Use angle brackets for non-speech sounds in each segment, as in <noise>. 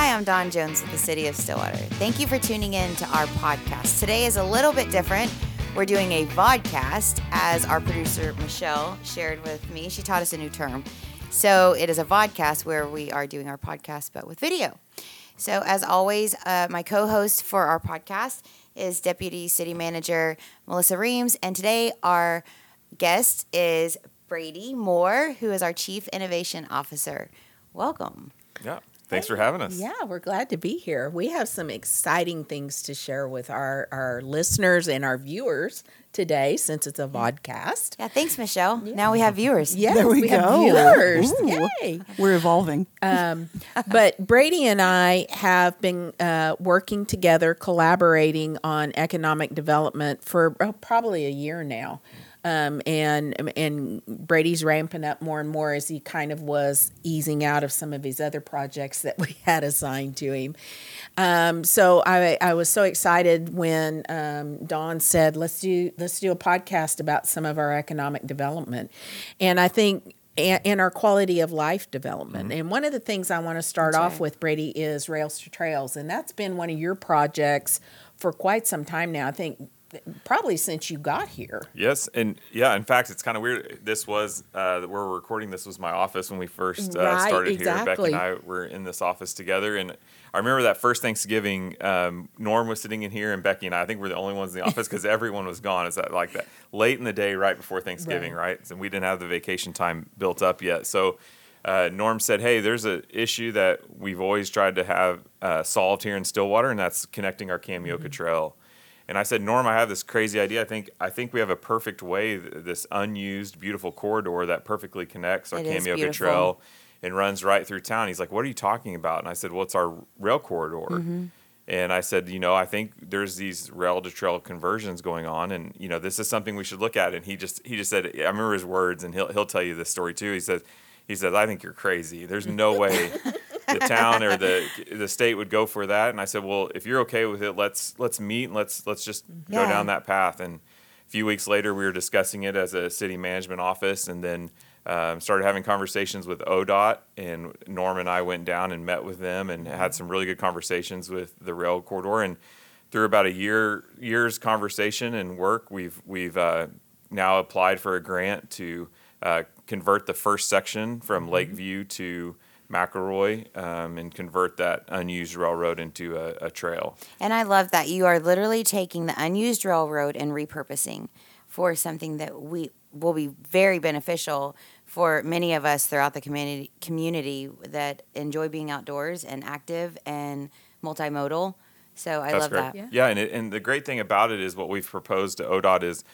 Hi, I'm Don Jones with the City of Stillwater. Thank you for tuning in to our podcast. Today is a little bit different. We're doing a vodcast, as our producer Michelle shared with me. She taught us a new term. So it is a vodcast where we are doing our podcast, but with video. So, as always, uh, my co host for our podcast is Deputy City Manager Melissa Reams. And today, our guest is Brady Moore, who is our Chief Innovation Officer. Welcome. Yeah. Thanks for having us. Yeah, we're glad to be here. We have some exciting things to share with our, our listeners and our viewers today since it's a vodcast. Yeah, thanks, Michelle. Now we have viewers. Yes, There we have go. viewers. Ooh. Yay. We're evolving. Um, but Brady and I have been uh, working together, collaborating on economic development for oh, probably a year now. Um, and and Brady's ramping up more and more as he kind of was easing out of some of his other projects that <laughs> we had assigned to him. Um, so I, I was so excited when um, Dawn said, "Let's do let's do a podcast about some of our economic development," and I think and, our quality of life development. And one of the things I want to start off right. with, Brady, is Rails to Trails, and that's been one of your projects for quite some time now. I think probably since you got here. Yes, and yeah, in fact, it's kind of weird. This was uh, where we're recording. This was my office when we first uh, Right, started here. exactly. Becky and I were in this office together, and I remember that first Thanksgiving. Um, Norm was sitting in here, and Becky and I. I think we're the only ones in the office because <laughs> everyone was gone. Is that like that late in the day, right before Thanksgiving, right? And we didn't have the vacation time built up yet, so. Uh, Norm said, "Hey, there's an issue that we've always tried to have uh, solved here in Stillwater, and that's connecting our Kameoka Trail." And I said, Norm, I have this crazy idea. I think I think we have a perfect way, this unused, beautiful corridor that perfectly connects our It beautiful. Trail and runs right through town. He's like, What are you talking about? And I said, Well, it's our rail corridor. Mm-hmm. And I said, you know, I think there's these rail to trail conversions going on, and you know, this is something we should look at. And he just he just said, I remember his words, and he'll he'll tell you this story too. He says, he says, I think you're crazy. There's no way the town or the the state would go for that. And I said, well, if you're okay with it, let's let's meet and let's let's just go down that path. And a few weeks later, we were discussing it as a city management office, and then um, started having conversations with ODOT. And Norm and I went down and met with them and had some really good conversations with the rail corridor. And through about a year year's conversation and work, we've we've uh, now applied for a grant to uh, convert the first section from Lakeview to McElroy um, and convert that unused railroad into a, a trail. And I love that you are literally taking the unused railroad and repurposing for something that we will be very beneficial for many of us throughout the community community that enjoy being outdoors and active and multimodal. So I That's love great. that. Yeah. Yeah, and it, and the great thing about it is what we've proposed to ODOT is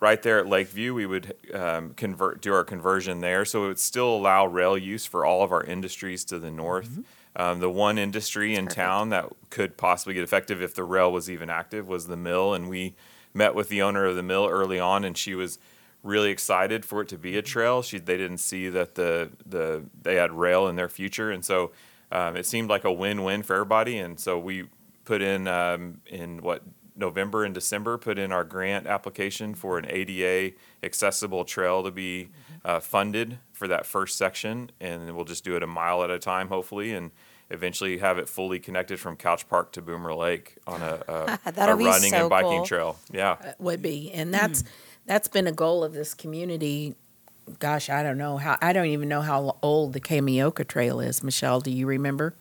right there at Lakeview we would um, convert do our conversion there, so it would still allow rail use for all of our industries to the north. Mm-hmm. Um, the one industry in town that could possibly get effective if the rail was even active was the mill, and we met with the owner of the mill early on, and she was really excited for it to be a trail. She they didn't see that the the they had rail in their future, and so um, it seemed like a win win for everybody. And so we put in um, in what November and December put in our grant application for an ADA accessible trail to be mm-hmm. uh, funded for that first section, and then we'll just do it a mile at a time, hopefully, and eventually have it fully connected from Couch Park to Boomer Lake on a, a, <laughs> a running so and biking cool. trail. Yeah. Uh, would be and hmm. that's that's been a goal of this community gosh i don't know how i don't even know how old the kameoka trail is michelle do you remember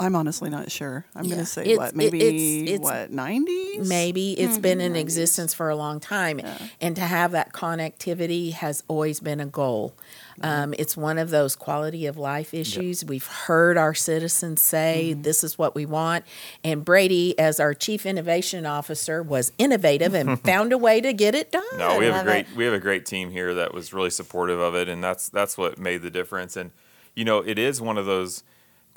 I'm honestly not sure. I'm Yeah. going to say It's- what, maybe it's- it's- what, 90s? maybe it's been in 90s. existence for a long time and to have that connectivity has always been a goal um, it's one of those quality of life issues we've heard our citizens say this is what we want and brady as our chief innovation officer was innovative and <laughs> found a way to get it done No, we have a great it. we have a great team here that was really supportive of it, and that's that's what made the difference. And you know, it is one of those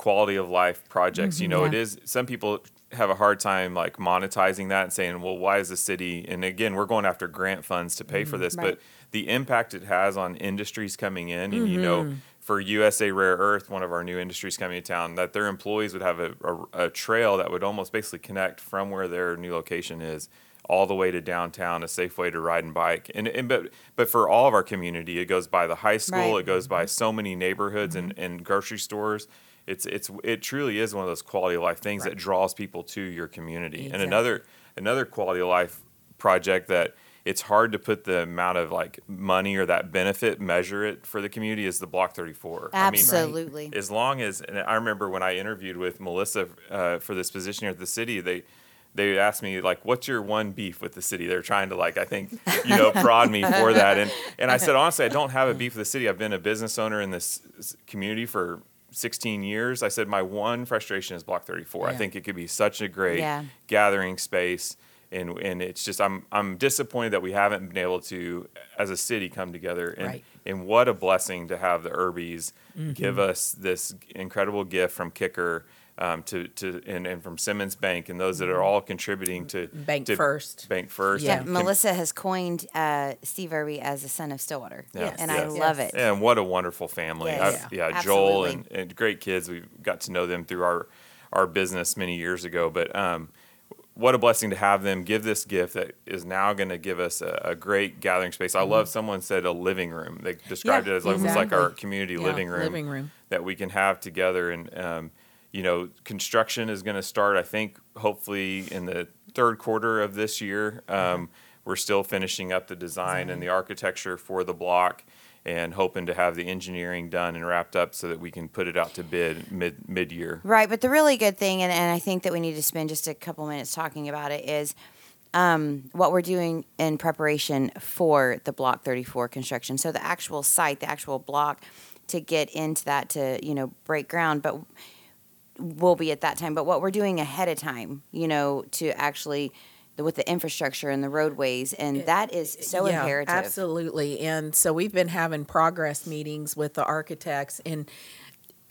quality of life projects. You mm-hmm, know, it Yeah. is. Some people have a hard time like monetizing that and saying, "Well, why is the city?" And again, we're going after grant funds to pay for mm-hmm, this, right. but the impact it has on industries coming in, and you know. Mm-hmm. For USA Rare Earth, one of our new industries coming to town, that their employees would have a, a, a trail that would almost basically connect from where their new location is all the way to downtown, a safe way to ride and bike. And, and but but for all of our community, it goes by the high school, Right. it goes by so many neighborhoods and, and grocery stores. it's it's it truly is one of those quality of life things that draws people to your community. And another another quality of life project that it's hard to put the amount of like money or that benefit measure it for the community is the block 34 I mean, Absolutely. as long as and i remember when i interviewed with melissa uh, for this position here at the city they they asked me like what's your one beef with the city? They're trying to like i think you know prod me for that. And and i said honestly i don't have a beef with the city. I've been a business owner in this community for 16 years. I said my one frustration is block 34 i think it could be such a great Yeah. gathering space. And and it's just I'm I'm disappointed that we haven't been able to as a city come together. And Right. and what a blessing to have the Irbies Mm-hmm. give us this incredible gift from Kicker um, to to and, and from Simmons Bank and those that are all contributing to Mm-hmm. Bank to First. BancFirst Yeah, and con- Melissa has coined uh, Steve Irby as the son of Stillwater, Yeah. and Yes. I love Yes. it. And what a wonderful family. Yes. I- yeah, Yeah. Joel and, and great kids. We got to know them through our our business many years ago. But um, what a blessing to have them give this gift that is now going to give us a, a great gathering space. I love someone said a living room. They described Mm-hmm. Yeah, it as almost like our community Yeah, living room, living room. that we can have together. And um, you know, construction is going to start. I think hopefully in the third quarter of this year. Um, we're still finishing up the design and the architecture for the block and hoping to have the engineering done and wrapped up so that we can put it out to bid mid mid year. Right, but the really good thing, and, and I think that we need to spend just a couple minutes talking about it, is um, what we're doing in preparation for the Block 34 construction. So the actual site, the actual block, to get into that to you know break ground, but will be at that time. But what we're doing ahead of time, you know, to actually with the infrastructure and the roadways, and that is so Yeah, imperative. Absolutely. And so we've been having progress meetings with the architects and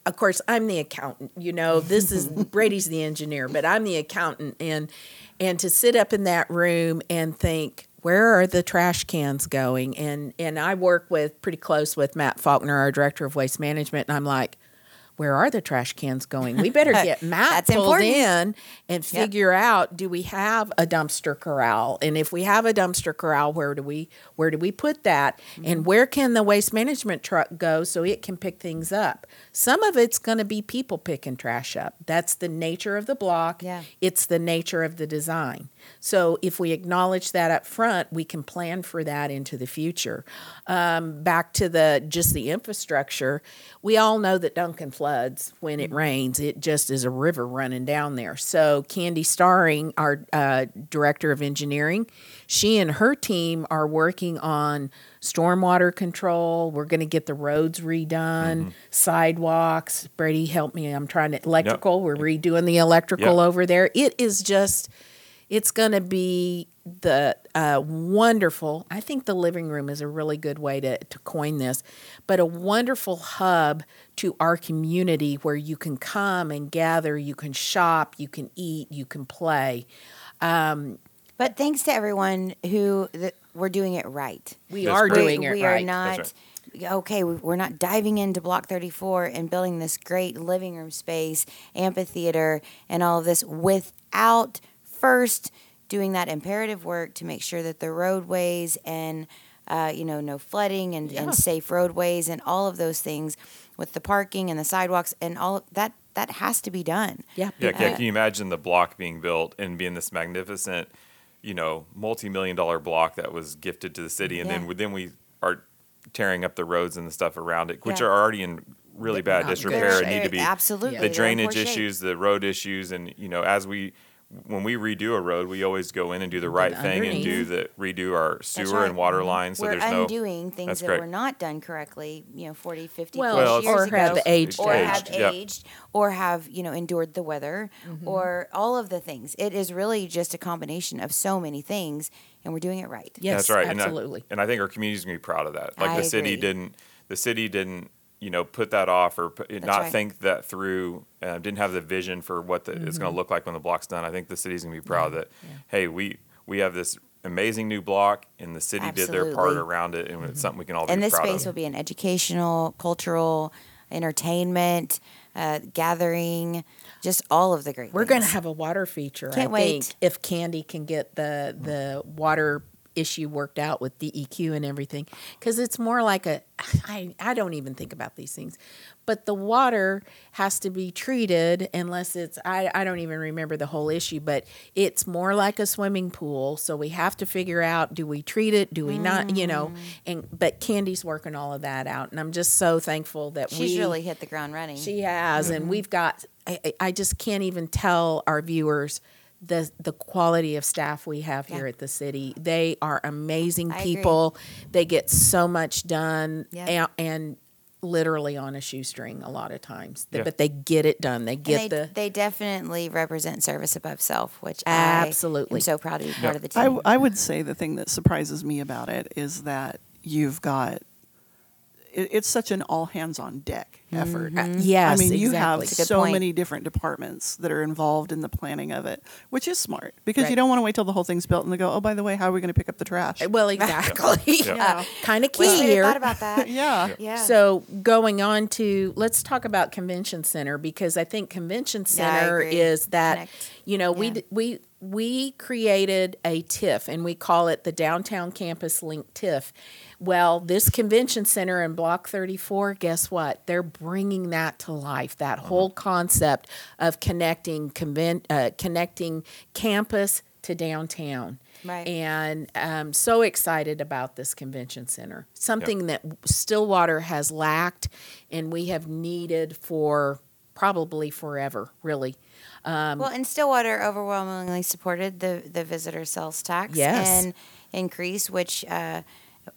of course I'm the accountant. You know, this is <laughs> Brady's the engineer, but I'm the accountant and and to sit up in that room and think where are the trash cans going? And and I work with pretty close with Matt Faulkner, our director of waste management, and I'm like where are the trash cans going? We better <laughs> get Matt pulled important. in and figure out do we have a dumpster corral? And if we have a dumpster corral, where do we where do we put that? Mm-hmm. And where can the waste management truck go so it can pick things up? Some of it's going to be people picking trash up. That's the nature of the block. Yeah. It's the nature of the design. So if we acknowledge that up front, we can plan for that into the future. Um, back to the just the infrastructure, we all know that Duncan floods when it rains. It just is a river running down there. So Candy Starring, our uh, director of engineering, she and her team are working on stormwater control. We're going to get the roads redone, sidewalks. Brady, help me. I'm trying to electrical. We're redoing the electrical Yep. over there. It is just it's going to be the uh, wonderful i think the living room is a really good way to, to coin this but a wonderful hub to our community where you can come and gather you can shop you can eat you can play But thanks to everyone who th- we're doing it right. we That's are great. doing it we right We are not okay we're not diving into block 34 and building this great living room space amphitheater and all of this without first doing that imperative work to make sure that the roadways and uh, you know no flooding and, Yeah. and safe roadways and all of those things with the parking and the sidewalks and all of that that has to be done yeah Yeah, yeah, Uh, can you imagine the block being built and being this magnificent, you know, multi-million dollar block that was gifted to the city, and Yeah. then then we are tearing up the roads and the stuff around it, which Yeah. are already in really bad Not good disrepair and need to be absolutely Yeah. the they're in poor drainage shape. issues, the road issues, and you know, as we when we redo a road, we always go in and do the right thing and do the redo our sewer right. and water lines. So we're there's no undoing things that great. were not done correctly, you know, 40, 50 Well, plus Well, years or ago. have aged or out. have Aged, yeah. aged, or have you know endured the weather, Mm-hmm. or all of the things. It is really just a combination of so many things, and we're doing it right. yes That's right. And I- absolutely And I, think our community is gonna be proud of that. Like I the city agree. didn't, the city didn't, you know, put that off or put, not right. think that through. Uh, didn't have the vision for what the, it's Mm-hmm. gonna look like when the block's done. I think the city's gonna be proud that, hey, we we have this amazing new block, and the city did their part around it, and it's something we can all be And this proud space of. will be an educational, cultural, entertainment, uh, gathering, just all of the great. we're going to have a water feature Can't i wait. think if candy can get the the water issue worked out with DEQ and everything because it's more like a I, I don't even think about these things but the water has to be treated unless it's I, I don't even remember the whole issue but it's more like a swimming pool so we have to figure out do we treat it do we not you know mm. and but candy's working all of that out and i'm just so thankful that She's we really hit the ground running. she has, and mm-hmm. we've got. I, I- I just can't even tell our viewers the the quality of staff we have here at the city. They are amazing I agree. people. They get so much done, Yeah. and, and literally on a shoestring a lot of times. Yeah. But they get it done. They get they, the. they definitely represent service above self, which I Absolutely. am so proud to be part Yeah. of the I, team. I would say the thing that surprises me about it is that you've got it, it's such an all hands on deck effort. Mm-hmm. yes, I mean, you have exactly. It's a good so point. many different departments that are involved in the planning of it, which is smart because Right. you don't want to wait till the whole thing's built and they go, oh, by the way, how are we going to pick up the trash? Uh, well, <laughs> exactly. <laughs> Yeah. kind of key should have here. thought about that. <laughs> yeah. Yeah. So going on to let's talk about convention center because I think convention center agree. is that Connect. you know we Yeah. d- we we created a TIF and we call it the Downtown Campus Link TIF. Well, this convention center in Block 34, guess what? They're bringing that to life. That whole concept of connecting convent uh, connecting campus to downtown. Right. And I'm so excited about this convention center. Something that Stillwater has lacked and we have needed for probably forever, really. well, and Stillwater overwhelmingly supported the the visitor sales tax Yes. and increase, which uh,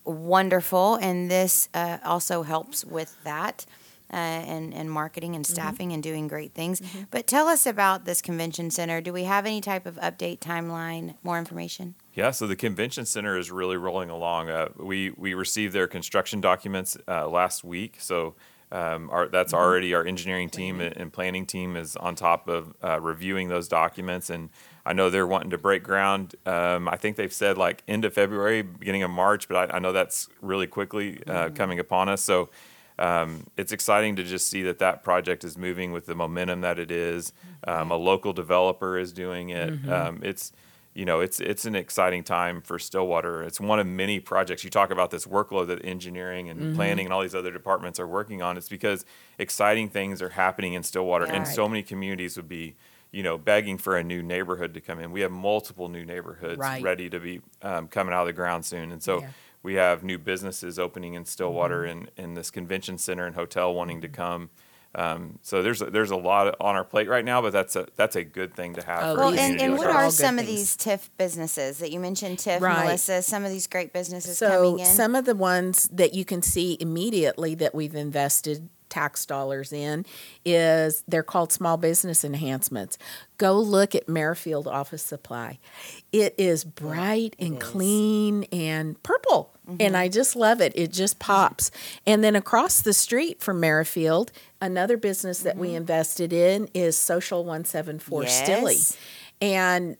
wonderful. And this uh, also helps with that. Uh, and, and marketing and staffing and doing great things. But tell us about this convention center. Do we have any type of update timeline, more information? Yeah, so the convention center is really rolling along. Uh, we we received their construction documents uh, last week, so um, our, that's already our engineering team and planning team is on top of uh, reviewing those documents, and I know they're wanting to break ground. Um, I think they've said like end of February, beginning of March, but I, I know that's really quickly uh, coming upon us. So um, it's exciting to just see that that project is moving with the momentum that it is. Um, a local developer is doing it. Um, it's you know it's it's an exciting time for Stillwater. It's one of many projects. You talk about this workload that engineering and mm-hmm. planning and all these other departments are working on. It's because exciting things are happening in Stillwater, and Yeah. so many communities would be you know begging for a new neighborhood to come in. We have multiple new neighborhoods Right. ready to be um, coming out of the ground soon, and so Yeah. we have new businesses opening in Stillwater mm-hmm. and in this convention center and hotel wanting to mm-hmm. come. Um, so there's a, there's a lot on our plate right now, but that's a that's a good thing to have. Oh, for Well, and, and like what are ours. are all good some of these TIF businesses that you mentioned? TIF, Right. Melissa, some of these great businesses So coming in. some of the ones that you can see immediately that we've invested tax dollars in is they're called small business enhancements. Go look at Merrifield Office Supply. It is bright and is. clean and purple. And I just love it. It just mm-hmm. pops. And then across the street from Merrifield, another business that we mm-hmm. invested in is Social 174 Stilly. And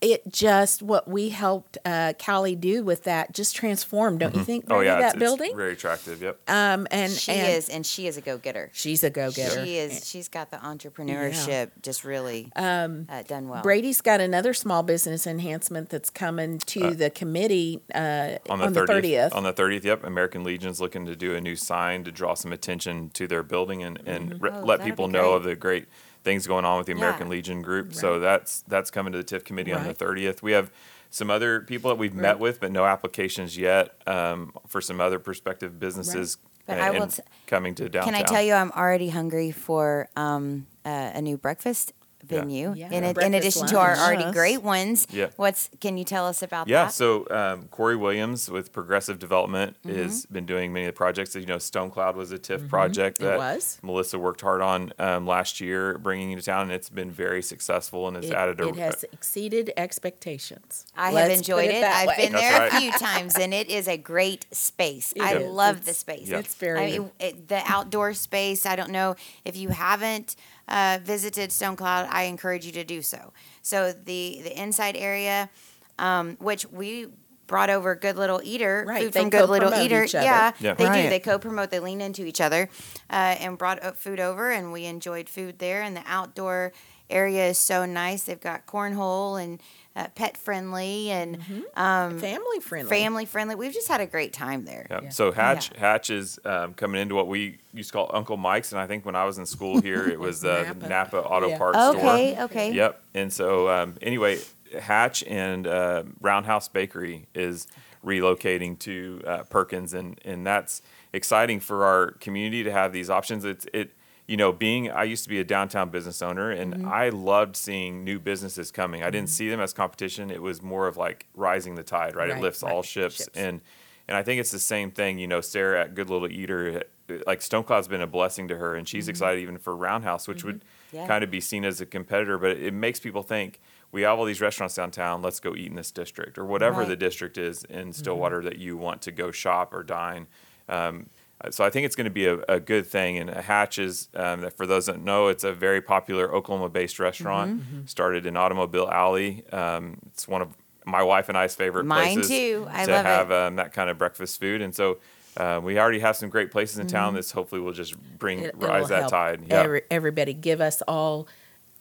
it just what we helped uh, Callie do with that just transformed, don't you think? Oh yeah, that it's, it's building. very attractive. Yep. um, and she and is, and she is a go getter. She's a go getter. She is. She's got the entrepreneurship just really Um, uh, done well. Brady's got another small business enhancement that's coming to the committee uh, on the thirtieth. On the thirtieth, yep. American Legion's looking to do a new sign to draw some attention to their building and and re- Oh, let people know of the great things going on with the American Yeah. Legion group. So that's that's coming to the TIF committee on the thirtieth. We have some other people that we've met with, but no applications yet um, for some other prospective businesses But and, I will t- coming to downtown. Can I tell you, I'm already hungry for um, uh, a new breakfast venue. Yeah. In, in Breakfast addition to our already Yes. great ones, Yeah. what's can you tell us about Yeah, that? so um, Corey Williams with Progressive Development Mm-hmm. has been doing many of the projects. You know, Stone Cloud was a TIFF project Mm-hmm. It that was. Melissa worked hard on um, last year, bringing into town, and it's been very successful and has It, added a. it has exceeded expectations. I have Let's enjoyed put it. I've way. been That's there right. a few times, and it is a great space. It I is. love It's- the space. Yeah. It's very I mean, it, the outdoor space. I don't know if you haven't uh, visited Stone Cloud. I encourage you to do so. So the the inside area, um, which we brought over Good Little Eater, Right, food they from Good Little Eater. each other. Yeah, Yeah. they do. They co-promote. They lean into each other, uh, and brought food over, and we enjoyed food there. And the outdoor area is so nice. They've got cornhole and uh, pet friendly and family friendly. family friendly. We've just had a great time there. Yep. Yeah. So Hatch Hatch is um, coming into what we used to call Uncle Mike's, and I think when I was in school <laughs> here, it was the Napa. Napa, Auto Yeah. Parts store. Okay, okay. Yep. And so um, anyway, Hatch and uh, Roundhouse Bakery is relocating to uh, Perkins, and and that's exciting for our community to have these options. It's it. You know, being I used to be a downtown business owner, and Mm-hmm. I loved seeing new businesses coming. I didn't see them as competition; it was more of like rising the tide, right? Right, it lifts all ships, Ships. and and I think it's the same thing. You know, Sarah at Good Little Eater, like Stone Cloud's been a blessing to her, and she's excited even for Roundhouse, which would Mm-hmm. Yeah. kind of be seen as a competitor, but it makes people think we have all these restaurants downtown. Let's go eat in this district or whatever Right. the district is Mm-hmm. in Stillwater that you want to go shop or dine. Um, so I think it's going to be a, a good thing. And Hatches, um, that for those that know, it's a very popular Oklahoma-based restaurant. Mm-hmm. Started in Automobile Alley. Um, it's one of my wife and I's favorite Mine places too. I to love it. have um, that kind of breakfast food. And so uh, we already have some great places in Mm-hmm. town. This hopefully will just bring It- rise that tide. Yeah. every- everybody give us all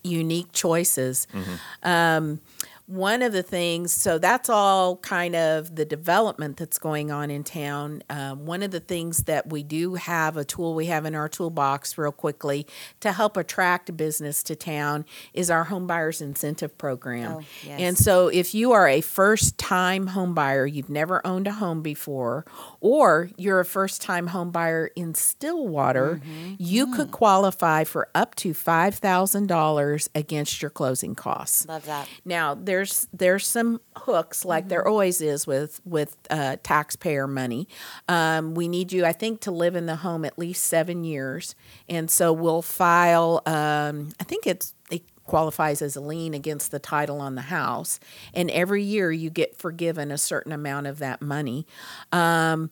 unique choices. Um, one of the things, so that's all kind of the development that's going on in town. Um, one of the things that we do have a tool we have in our toolbox, real quickly, to help attract business to town is our home buyers incentive program. Oh, yes. And so if you are a first time home buyer, you've never owned a home before, or you're a first time home buyer in Stillwater, you could qualify for up to $5,000 against your closing costs. Love that. Now there's there's some hooks like there always is with with uh, taxpayer money. Um, we need you, I think, to live in the home at least seven years, and so we'll file. Um, I think it's it qualifies as a lien against the title on the house, and every year you get forgiven a certain amount of that money. Um,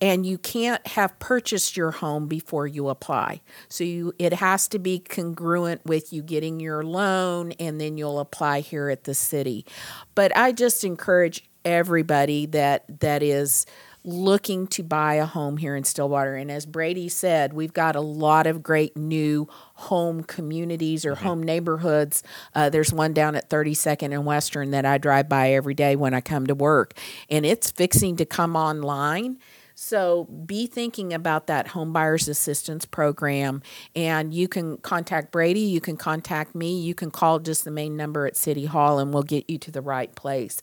and you can't have purchased your home before you apply. So you it has to be congruent with you getting your loan and then you'll apply here at the city. But I just encourage everybody that that is looking to buy a home here in Stillwater and as Brady said, we've got a lot of great new home communities or home neighborhoods. Uh, there's one down at 32nd and Western that I drive by every day when I come to work and it's fixing to come online. So be thinking about that home buyers assistance program and you can contact Brady, you can contact me, you can call just the main number at City Hall and we'll get you to the right place.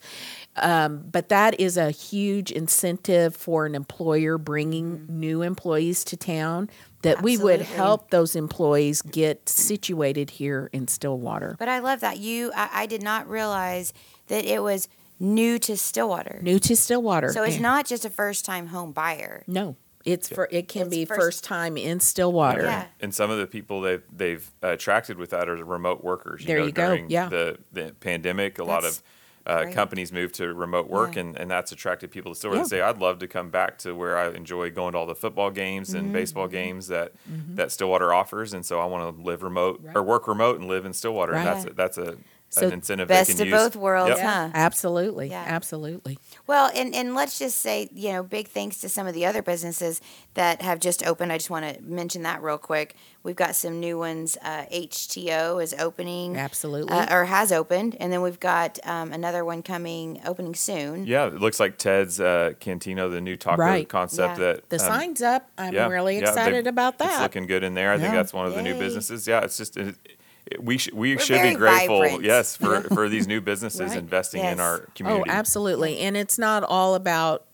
Um, but that is a huge incentive for an employer bringing new employees to town that we would help those employees get situated here in Stillwater. But I love that. You, I, I did not realize that it was new to Stillwater. New to Stillwater. So it's not just a first time home buyer. No, it's for it can It's be first- first, time in Stillwater. Yeah. And some of the people they've they've attracted with that are remote workers. You There know, you go, During yeah. the, the pandemic, a lot That's of uh, great. companies moved to remote work, Yeah. and, and that's attracted people to Stillwater. Yeah. They say, "I'd love to come back to where I enjoy going to all the football games Mm-hmm. and baseball games that that Stillwater offers, and so I want to live remote Right. or work remote and live in Stillwater." Right. And that's a, that's a So an incentive Best they of use. both worlds, Yep. huh? Absolutely. Yeah. Absolutely. Well, and, and let's just say, you know, big thanks to some of the other businesses that have just opened. I just want to mention that real quick. We've got some new ones. Uh, HTeaO is opening. Absolutely. Uh, or has opened. And then we've got um, another one coming, opening soon. Yeah, it looks like Ted's uh, Cantino, the new taco Right. concept Yeah. that The um, sign's up. I'm yeah, really excited they've- about It's that. looking good in there. I think that's one of the new businesses. Yeah, it's just it, it- we sh- we We're should be grateful. vibrant. Yes, for <laughs> for these new businesses Right. investing Yes. in our community. Oh, community. absolutely. And it's not all about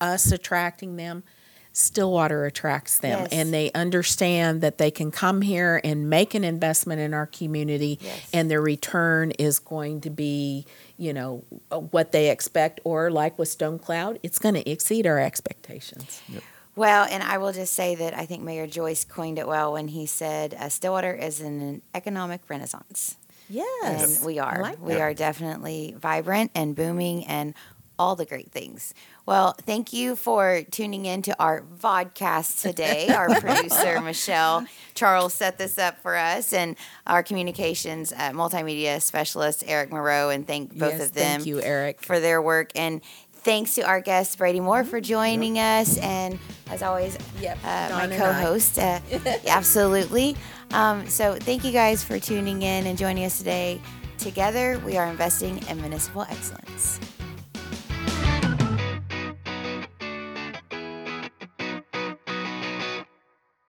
us attracting them. Stillwater attracts them Yes. and they understand that they can come here and make an investment in our community Yes. and their return is going to be, you know, uh, what they expect or like with Stone Cloud, it's going to exceed our expectations. Well, and I will just say that I think Mayor Joyce coined it well when he said uh, Stillwater is in an economic renaissance. Yes. And we are. Like we that. are definitely vibrant and booming and all the great things. Well, thank you for tuning in to our vodcast today. <laughs> Our producer, Michelle Charles, set this up for us, and our communications uh, multimedia specialist, Eric Moreau, and thank both Yes, of them Thank you, Eric. for their work. And thanks to our guest, Brady Moore, for joining us. And as always, Yep, uh, my co host. Uh, <laughs> absolutely. Um, so thank you guys for tuning in and joining us today Together, we are investing in municipal excellence.